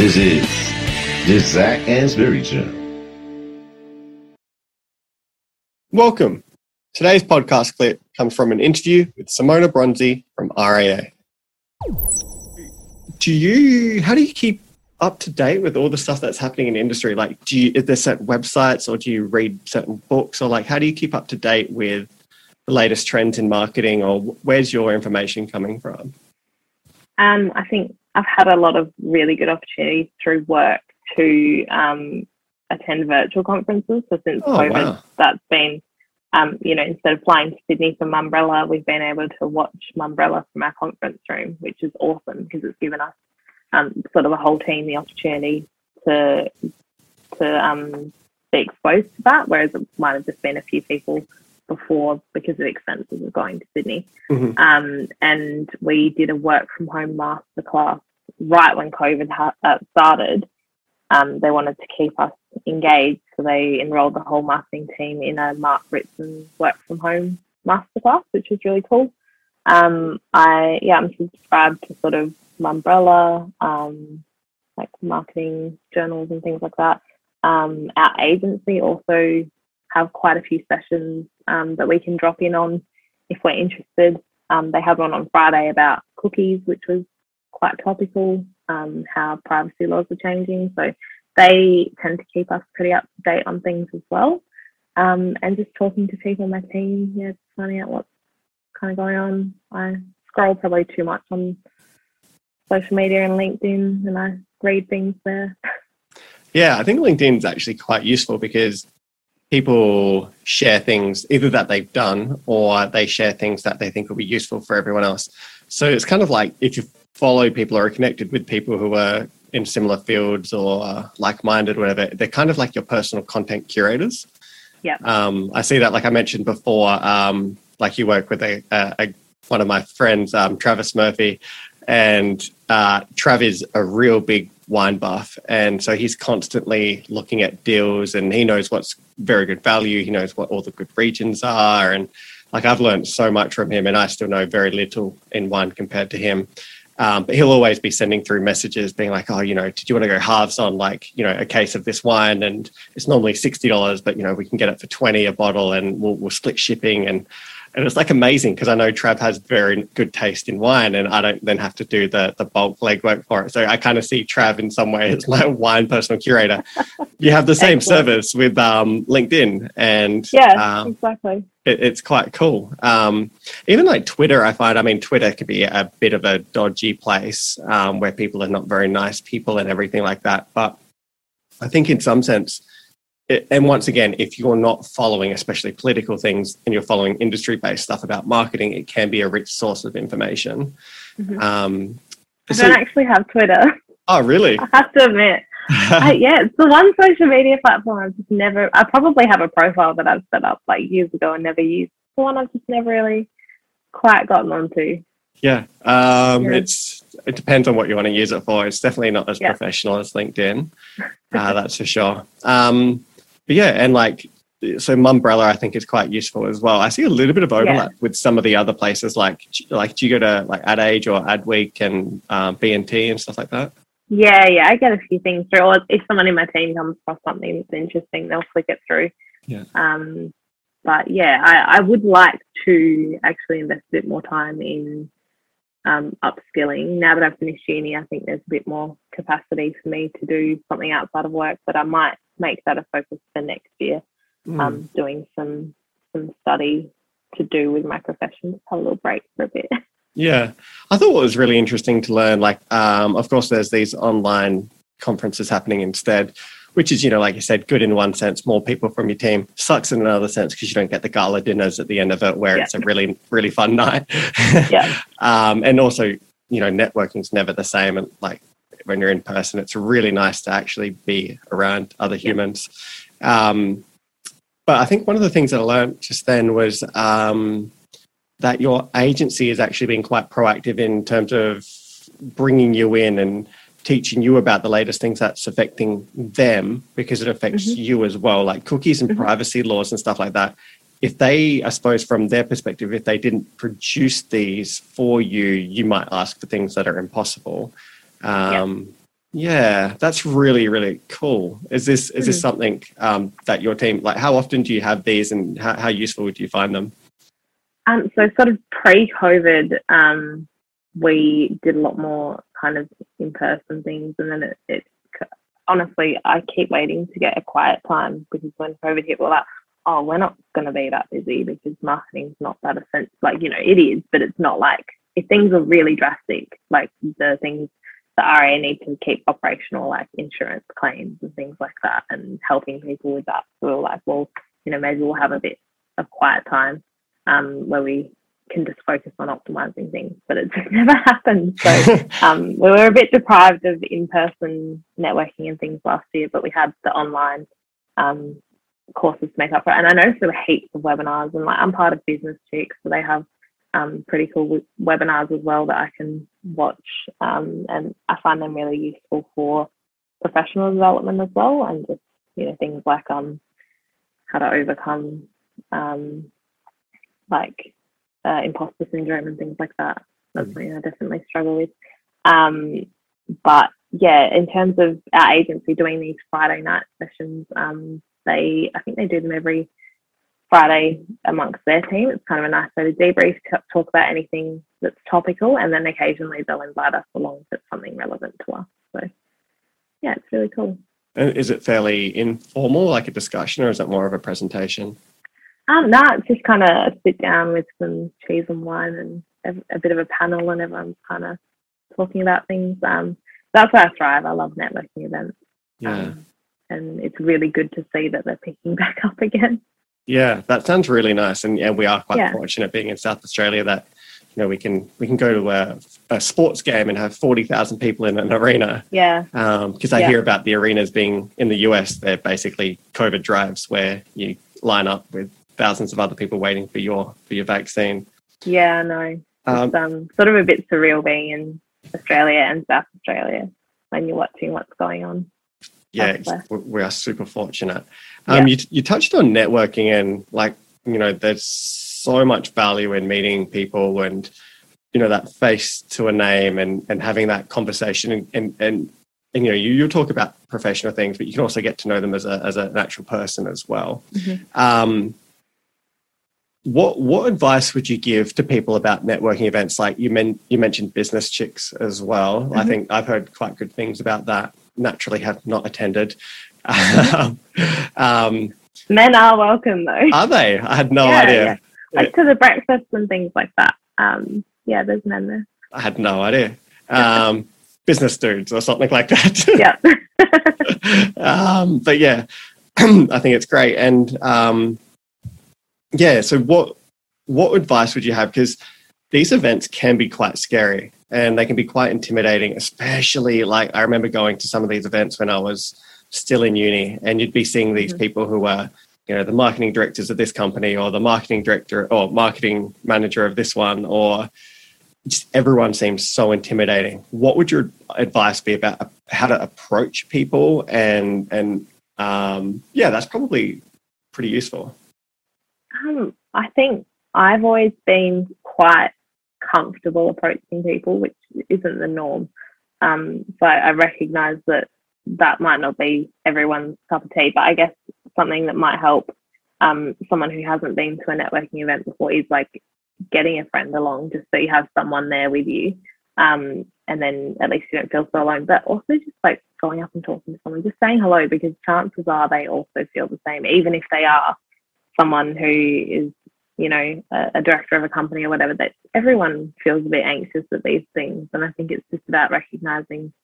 This is the Zac Anesbury Show. Welcome. Today's podcast clip comes from an interview with Simona Bronzi from RAA. Do you, how do you keep up to date with all the stuff that's happening in industry? Like, do you, is there certain websites or do you read certain books or like, how do you keep up to date with the latest trends in marketing or where's your information coming from? Um, I think I've had a lot of really good opportunities through work to um, attend virtual conferences. So since Oh, COVID, wow. that's been, um, you know, instead of flying to Sydney for Mumbrella, we've been able to watch Mumbrella from our conference room, which is awesome because it's given us um, sort of a whole team the opportunity to to um, be exposed to that, whereas it might have just been a few people before because of expenses of going to Sydney. Mhm. Um, and we did a work from home masterclass right when COVID ha- uh, started. Um, they wanted to keep us engaged, so they enrolled the whole marketing team in a Mark Ritson work from home masterclass, which was really cool. Um, I yeah, I'm subscribed to sort of Mumbrella, um, like marketing journals and things like that. Um, our agency also have quite a few sessions um, that we can drop in on if we're interested. Um, they had one on Friday about cookies, which was quite topical, um, how privacy laws are changing. So they tend to keep us pretty up to date on things as well. Um, and just talking to people on my team, yeah, finding out what's kind of going on. I scroll probably too much on social media and LinkedIn, and I read things there. Yeah, I think LinkedIn is actually quite useful because people share things either that they've done or they share things that they think will be useful for everyone else. So it's kind of like if you follow people or are connected with people who are in similar fields or uh, like-minded, whatever, they're kind of like your personal content curators. Yeah. Um, I see that, like I mentioned before, um, like you work with a, a, a one of my friends, um, Travis Murphy, and uh, Trav is a real big wine buff, and so he's constantly looking at deals, and he knows what's very good value. He knows what all the good regions are, and like I've learned so much from him, and I still know very little in wine compared to him. Um, but he'll always be sending through messages being like, oh, you know, did you want to go halves on like, you know, a case of this wine and it's normally $60, but, you know, we can get it for 20 a bottle and we'll, we'll split shipping. And, and it's like amazing because I know Trav has very good taste in wine and I don't then have to do the, the bulk legwork for it. So I kind of see Trav in some way as my wine personal curator. You have the same Excellent. service with um, LinkedIn and Yeah, um, exactly. it, it's quite cool. Um, even like Twitter, I find, I mean, Twitter could be a bit of a dodgy place um, where people are not very nice people and everything like that. But I think in some sense, and once again, if you're not following, especially political things, and you're following industry based stuff about marketing, it can be a rich source of information. Mhm. Um, I so- don't actually have Twitter. oh, really? I have to admit. I, yeah, it's the one social media platform I've just never. I probably have a profile that I've set up like years ago and never used. The one I've just never really quite gotten onto. Yeah, um, Yeah. it's it depends on what you want to use it for. It's definitely not as Yeah. professional as LinkedIn, uh, that's for sure. Um, but yeah, and like so, Mumbrella I think is quite useful as well. I see a little bit of overlap with some of the other places. Like like do you go to like Ad Age or Ad Week and um, B&T and stuff like that? Yeah, yeah, I get a few things through. Or if someone in my team comes across something that's interesting, they'll flick it through. Yeah. Um, but yeah, I, I would like to actually invest a bit more time in um, upskilling. Now that I've finished uni, I think there's a bit more capacity for me to do something outside of work. But I might make that a focus for next year. Hmm. Um, doing some some study to do with my profession. Just have a little break for a bit. Yeah, I thought it was really interesting to learn. Like, um, of course, there's these online conferences happening instead, which is, you know, like you said, good in one sense, more people from your team. Sucks in another sense because you don't get the gala dinners at the end of it, where Yeah. it's a really, really fun night. Yeah. um, and also, you know, networking's never the same. And like when you're in person, it's really nice to actually be around other humans. Um, but I think one of the things that I learned just then was um, that your agency has actually been quite proactive in terms of bringing you in and teaching you about the latest things that's affecting them because it affects Mhm. you as well, like cookies and Mhm. privacy laws and stuff like that. If they, I suppose, from their perspective, if they didn't produce these for you, you might ask for things that are impossible. Um, Yeah, that's really really cool. Is this is this Mhm. something um, that your team like? How often do you have these, and how, how useful do you find them? Um, so sort of pre-COVID, um, we did a lot more kind of in-person things, and then it, it honestly, I keep waiting to get a quiet time because when COVID hit, we're like, oh, we're not going to be that busy because marketing's not that essential. Like, you know, it is, but it's not like if things are really drastic, like the things the RA need to keep operational, like insurance claims and things like that, and helping people with that. So we're like, well, you know, maybe we'll have a bit of quiet time um, where we can just focus on optimizing things, but it just never happened. So um, we were a bit deprived of in-person networking and things last year, but we had the online um, courses to make up for it. And I noticed there were heaps of webinars, and like I'm part of Business Chicks, so they have um, pretty cool webinars as well that I can watch, um, and I find them really useful for professional development as well, and just you know things like um how to overcome um like uh, imposter syndrome and things like that. That's Mm. something I definitely struggle with. Um, but yeah, in terms of our agency doing these Friday night sessions, um, they I think they do them every Friday amongst their team. It's kind of a nice way to debrief, talk about anything that's topical, and then occasionally they'll invite us along if it's something relevant to us. So yeah, it's really cool. And is it fairly informal, like a discussion, or is it more of a presentation? Um, no, it's just kind of sit down with some cheese and wine and a, a bit of a panel, and everyone's kind of talking about things. Um, that's where I thrive. I love networking events. Yeah. Um, and it's really good to see that they're picking back up again. Yeah, that sounds really nice, and yeah, we are quite Yeah. fortunate being in South Australia that you know we can we can go to a, a sports game and have forty thousand people in an arena. Yeah, Because I Yeah. hear about the arenas being in the US, they're basically COVID drives where you line up with thousands of other people waiting for your for your vaccine. yeah, no, know. Um, It's um, sort of a bit surreal being in Australia and South Australia when you're watching what's going on. Yeah, we are super fortunate. Um, you, you touched on networking and like, you know, there's so much value in meeting people and, you know, that face to a name and, and having that conversation and, and, and, and you know, you, you talk about professional things, but you can also get to know them as a, as an actual person as well. Mhm. Um, what what advice would you give to people about networking events? Like you men, you mentioned business chicks as well. I Mhm. think I've heard quite good things about that. Naturally, have not attended. um, Men are welcome though. are they? I had no Yeah, idea. yeah. like to the breakfast and things like that. Um, yeah, there's men there. I had no idea. Um, business dudes or something like that. Yeah. um, but yeah, I think it's great. And um, yeah, so what what advice would you have? Because these events can be quite scary and they can be quite intimidating, especially like I remember going to some of these events when I was still in uni, and you'd be seeing these Mhm. people who were, you know, the marketing directors of this company or the marketing director or marketing manager of this one, or just everyone seems so intimidating. What would your advice be about how to approach people and and um, yeah, that's probably pretty useful. Um, I think I've always been quite comfortable approaching people, which isn't the norm. Um, so I, recognise that that might not be everyone's cup of tea, but I guess something that might help um, someone who hasn't been to a networking event before is like getting a friend along, just so you have someone there with you. Um, and then at least you don't feel so alone. But also just like going up and talking to someone, just saying hello, because chances are they also feel the same, even if they are someone who is, you know, a, a director of a company or whatever. That everyone feels a bit anxious at these things, and I think it's just about recognizing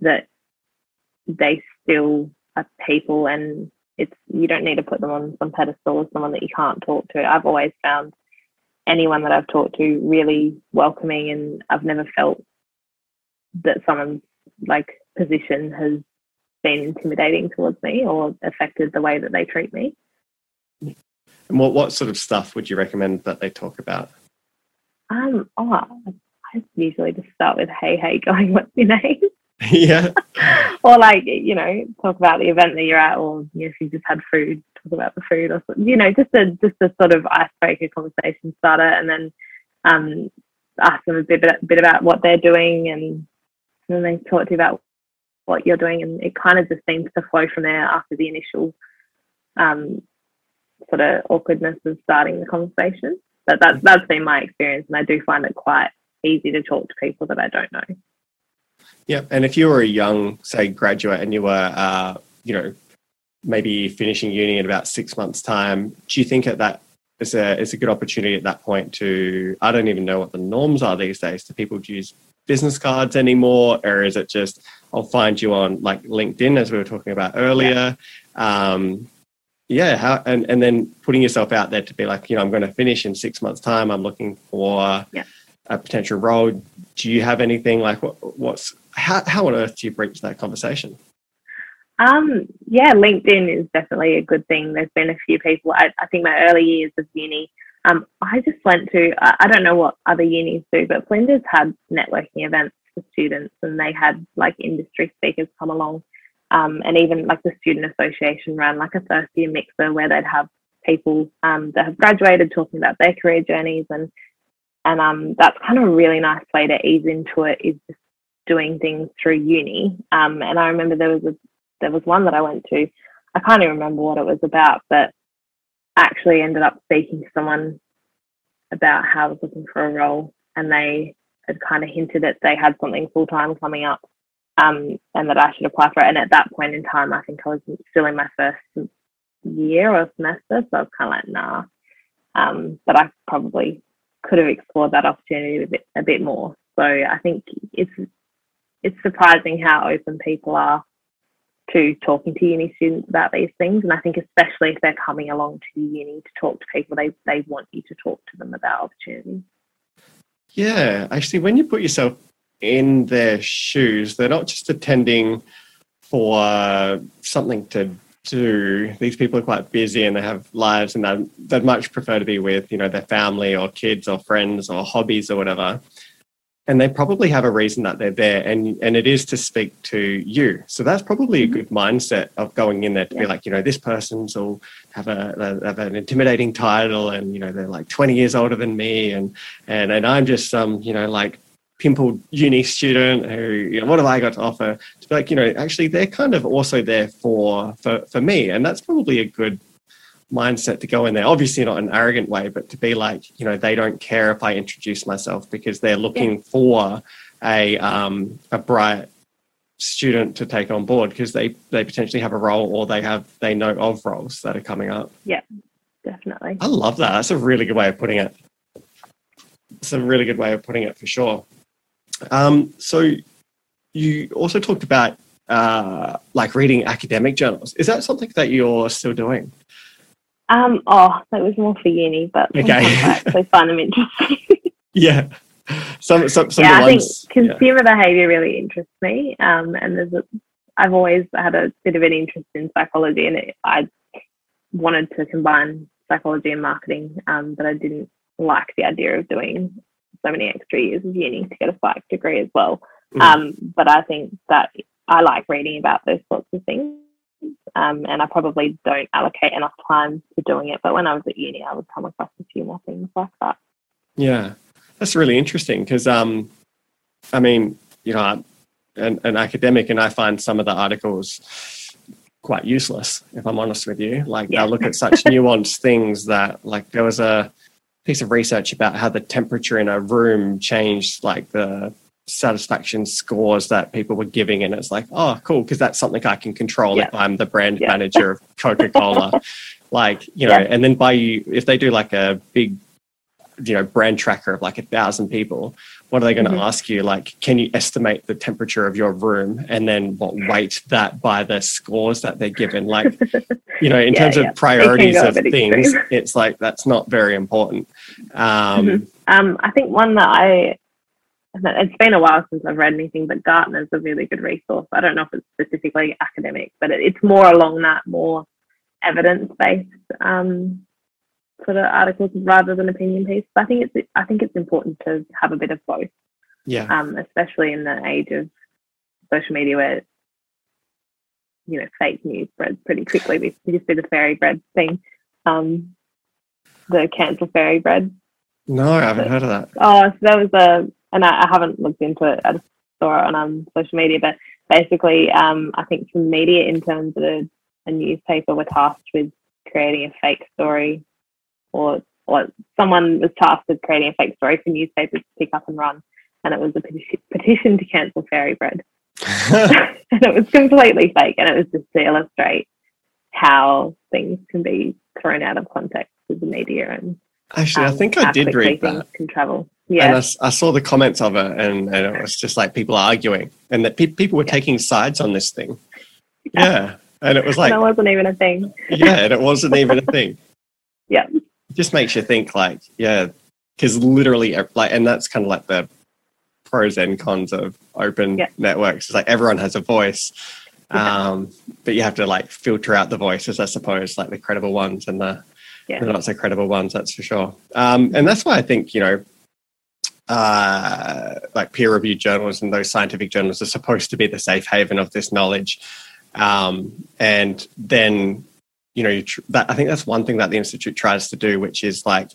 that they still are people, and it's you don't need to put them on some pedestal as someone that you can't talk to. I've always found anyone that I've talked to really welcoming, and I've never felt that someone's like position has been intimidating towards me or affected the way that they treat me. And what what sort of stuff would you recommend that they talk about? Um, oh, I usually just start with "Hey, hey," going, "What's your name?" yeah, or like you know, talk about the event that you're at, or you know, if you just had food, talk about the food, or something. you know, just a just a sort of icebreaker conversation starter, and then um, ask them a bit bit about what they're doing, and then they talk to you about what you're doing, and it kind of just seems to flow from there after the initial um, sort of awkwardness of starting the conversation. But that's that's been my experience, and I do find it quite easy to talk to people that I don't know. Yeah, and if you were a young, say, graduate, and you were, uh, you know, maybe finishing uni in about six months' time, do you think at that it's a it's a good opportunity at that point to I don't even know what the norms are these days. Do people use business cards anymore, or is it just I'll find you on like LinkedIn as we were talking about earlier? Yeah. Um, yeah, how, and and then putting yourself out there to be like, you know, I'm going to finish in six months' time. I'm looking for yeah. a potential role. Do you have anything like what, what's how how on earth do you breach that conversation? Um, yeah, LinkedIn is definitely a good thing. There's been a few people. I, I think my early years of uni, um, I just went to. I, I don't know what other unis do, but Flinders had networking events for students, and they had like industry speakers come along um, and even like the student association ran like a first year mixer where they'd have people um, that have graduated talking about their career journeys and and um, that's kind of a really nice way to ease into it is just doing things through uni. Um, and I remember there was a there was one that I went to I can't even remember what it was about but actually ended up speaking to someone about how I was looking for a role and they had kind of hinted that they had something full time coming up um, and that I should apply for it. And at that point in time, I think I was still in my first year or semester, so I was kind of like, nah. Um, but I probably could have explored that opportunity a bit, a bit more. So I think it's it's surprising how open people are to talking to uni students about these things. And I think especially if they're coming along to uni to talk to people, they they want you to talk to them about opportunities. Yeah, actually, when you put yourself in their shoes. They're not just attending for something to do. These people are quite busy and they have lives, and they'd, they'd much prefer to be with you know their family or kids or friends or hobbies or whatever. And they probably have a reason that they're there, and and it is to speak to you. So that's probably a mm-hmm. good mindset of going in there to yeah. be like, you know, this person's will have a have an intimidating title, and you know they're like twenty years older than me, and and and I'm just some you know like pimpled uni student who, you know, what have I got to offer? To be like, you know, actually they're kind of also there for, for, for me. And that's probably a good mindset to go in there. Obviously not an arrogant way, but to be like, you know, they don't care if I introduce myself because they're looking yeah. for a, um, a bright student to take on board because they, they potentially have a role or they have, they know of roles that are coming up. Yeah, definitely. I love that. That's a really good way of putting it. It's a really good way of putting it for sure. Um, so you also talked about uh, like reading academic journals. Is that something that you're still doing? Um, oh, that was more for uni, but okay. I actually find them interesting. yeah. Some, some, some yeah, I ones, think consumer yeah. behavior really interests me. Um, and there's a, I've always had a bit of an interest in psychology, and it, I wanted to combine psychology and marketing, um, but I didn't like the idea of doing so many extra years of uni to get a psych degree as well. Mm. Um, but I think that I like reading about those sorts of things. Um, and I probably don't allocate enough time to doing it. But when I was at uni, I would come across a few more things like that. Yeah, that's really interesting because, um, I mean, you know, I'm an, an academic, and I find some of the articles quite useless, if I'm honest with you. Like, yeah. I look at such nuanced things that, like, there was a piece of research about how the temperature in a room changed like the satisfaction scores that people were giving and it's like oh cool because that's something i can control yeah. if i'm the brand yeah. manager of coca-cola like you know yeah. and then by you if they do like a big you know brand tracker of like a thousand people what are they going to mm-hmm. ask you like can you estimate the temperature of your room and then what weight that by the scores that they're given like you know in yeah, terms yeah. of priorities of things it's like that's not very important um, mm-hmm. um, i think one that i it's been a while since I've read anything, but Gartner's a really good resource. I don't know if it's specifically academic, but it's more along that more evidence based um, sort of articles rather than opinion piece. But I think it's I think it's important to have a bit of both. Yeah. Um, especially in the age of social media where you know fake news spreads pretty quickly. We, just did the fairy bread thing, um, the cancel fairy bread. No, I haven't heard of that. Oh, so that was a, and I, I haven't looked into it. I just saw it on um, social media, but basically, um, I think from media interns at a, a newspaper were tasked with creating a fake story, or or someone was tasked with creating a fake story for newspapers to pick up and run, and it was a petition, petition to cancel fairy bread. and it was completely fake, and it was just to illustrate how things can be thrown out of context with the media and Actually, um, I think I did read that. Can travel. And Yeah, I, s- I saw the comments of it, and, and it was just like people arguing, and that pe- people were Yeah. taking sides on this thing. Yeah, and it was like, that wasn't even a thing. yeah, and it wasn't even a thing. Yeah. Just makes you think, like, yeah, because literally, like, and that's kind of like the pros and cons of open Yeah. networks. It's like everyone has a voice, Yeah. um, but you have to like filter out the voices, I suppose, like the credible ones and the Yeah. the not so credible ones. That's for sure. Um, and that's why I think you know uh, like peer reviewed journals and those scientific journals are supposed to be the safe haven of this knowledge. Um, and then, you know, you tr- that, I think that's one thing that the Institute tries to do, which is like,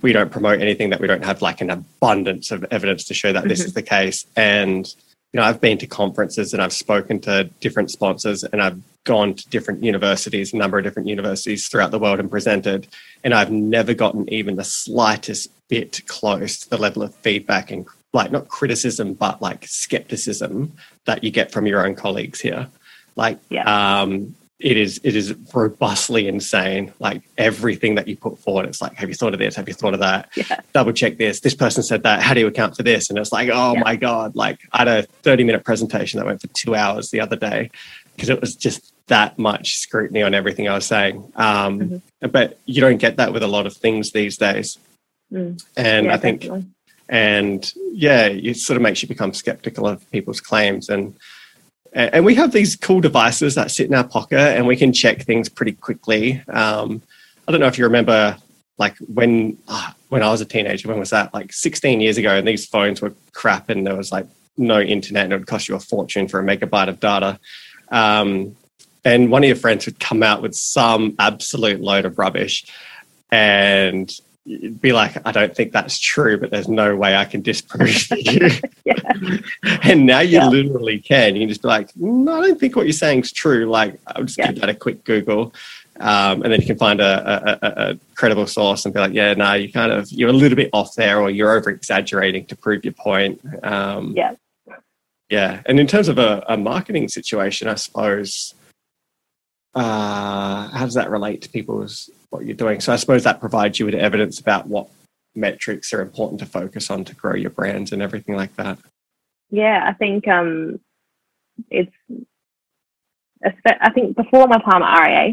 we don't promote anything that we don't have like an abundance of evidence to show that this Mhm. is the case. And, you know, I've been to conferences and I've spoken to different sponsors and I've gone to different universities, a number of different universities throughout the world and presented. And I've never gotten even the slightest bit close to the level of feedback and like not criticism, but like skepticism that you get from your own colleagues here. Like, um, it is it is robustly insane. Like everything that you put forward, it's like, have you thought of this? Have you thought of that? Yeah, double check this. This person said that. How do you account for this? And it's like, oh Yeah. my God. Like I had a 30 minute presentation that went for two hours the other day because it was just that much scrutiny on everything I was saying. Um, Mhm. But you don't get that with a lot of things these days. Mm. And yeah, I think, definitely. and yeah, it sort of makes you become skeptical of people's claims. And and we have these cool devices that sit in our pocket and we can check things pretty quickly. Um, I don't know if you remember, like when ah, when I was a teenager, when was that? Like 16 years ago, and these phones were crap, and there was like no internet, and it would cost you a fortune for a megabyte of data. Um, and one of your friends would come out with some absolute load of rubbish, and be like, "I don't think that's true, but there's no way I can disprove you." Yeah. and now you Yeah. literally can. You can just be like, "No, I don't think what you're saying is true." Like, I'll just Yeah. give that a quick Google um, and then you can find a, a, a, a credible source and be like, yeah, no, you kind of you're a little bit off there, or you're over exaggerating to prove your point. Um, Yeah. yeah. And in terms of a, a marketing situation, I suppose, uh, how does that relate to people's what you're doing? So I suppose that provides you with evidence about what metrics are important to focus on to grow your brands and everything like that. Yeah, I think um, it's. I think before my time at RAA,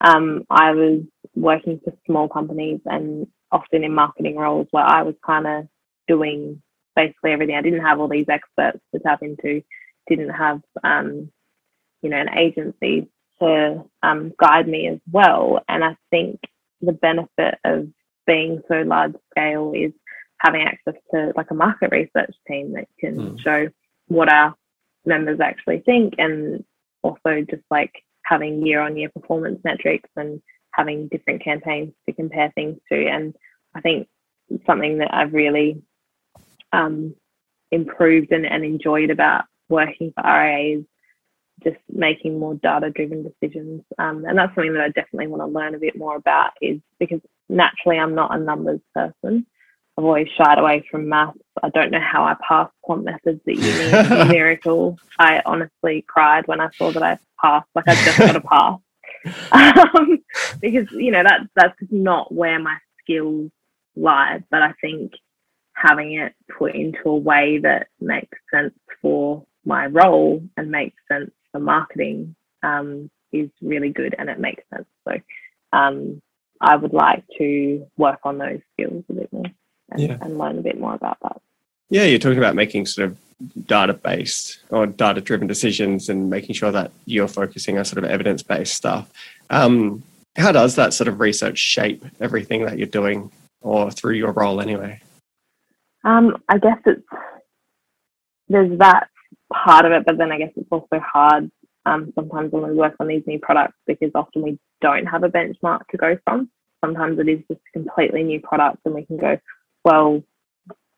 um, I was working for small companies and often in marketing roles where I was kind of doing basically everything. I didn't have all these experts to tap into, didn't have um, you know an agency to um, guide me as well. And I think the benefit of being so large scale is having access to like a market research team that can Mm. show what our members actually think and also just like having year on year performance metrics and having different campaigns to compare things to and i think something that i've really um, improved and, and enjoyed about working for raa is just making more data driven decisions um, and that's something that i definitely want to learn a bit more about is because naturally i'm not a numbers person I've always shied away from maths. I don't know how I passed quant methods at uni. It's a miracle. I honestly cried when I saw that I passed. Like I just got a pass. Um, because you know that that's not where my skills lie. But I think having it put into a way that makes sense for my role and makes sense for marketing um, is really good, and it makes sense. So um, I would like to work on those skills a bit more and, Yeah. and learn a bit more about that. Yeah, you're talking about making sort of data based or data driven decisions and making sure that you're focusing on sort of evidence based stuff. Um, how does that sort of research shape everything that you're doing or through your role anyway? Um, I guess it's there's that part of it, but then I guess it's also hard um, sometimes when we work on these new products because often we don't have a benchmark to go from. Sometimes it is just completely new products, and we can go, well,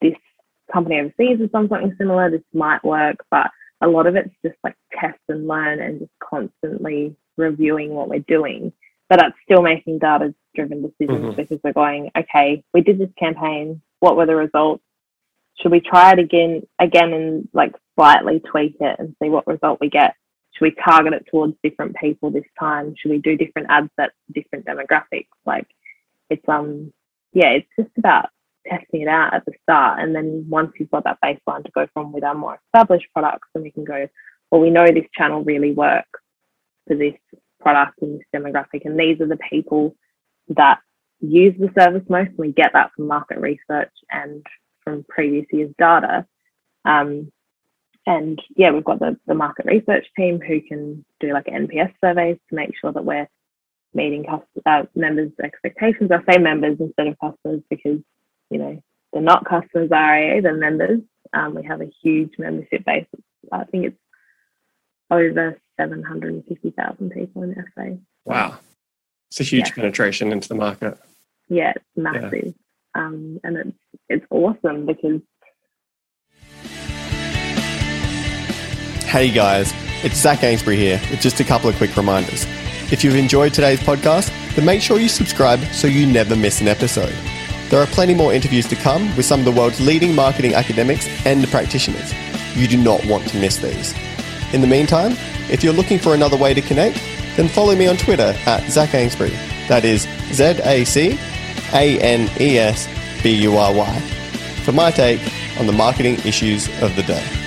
this company overseas has done something similar. This might work, but a lot of it's just like test and learn and just constantly reviewing what we're doing. But that's still making data driven decisions Mhm. because we're going, okay, we did this campaign. What were the results? Should we try it again, again, and like slightly tweak it and see what result we get? Should we target it towards different people this time? Should we do different ad sets, different demographics? Like, it's um, yeah, it's just about testing it out at the start, and then once you've got that baseline to go from with our more established products, then we can go, well, we know this channel really works for this product and this demographic, and these are the people that use the service most. And we get that from market research and from previous years' data. Um, and yeah, we've got the, the market research team who can do like NPS surveys to make sure that we're meeting cust- uh, members' expectations. I say members instead of customers because, you know, they're not customers RAA, they're members. Um, we have a huge membership base. I think it's over 750,000 people in SA. Wow. It's a huge Yeah. penetration into the market. Yeah, it's massive. Um, and it's, it's awesome because Hey guys, it's Zac Anesbury here with just a couple of quick reminders. If you've enjoyed today's podcast, then make sure you subscribe so you never miss an episode. There are plenty more interviews to come with some of the world's leading marketing academics and practitioners. You do not want to miss these. In the meantime, if you're looking for another way to connect, then follow me on Twitter at Zac Anesbury. That is Z A C A N E S B U R Y for my take on the marketing issues of the day.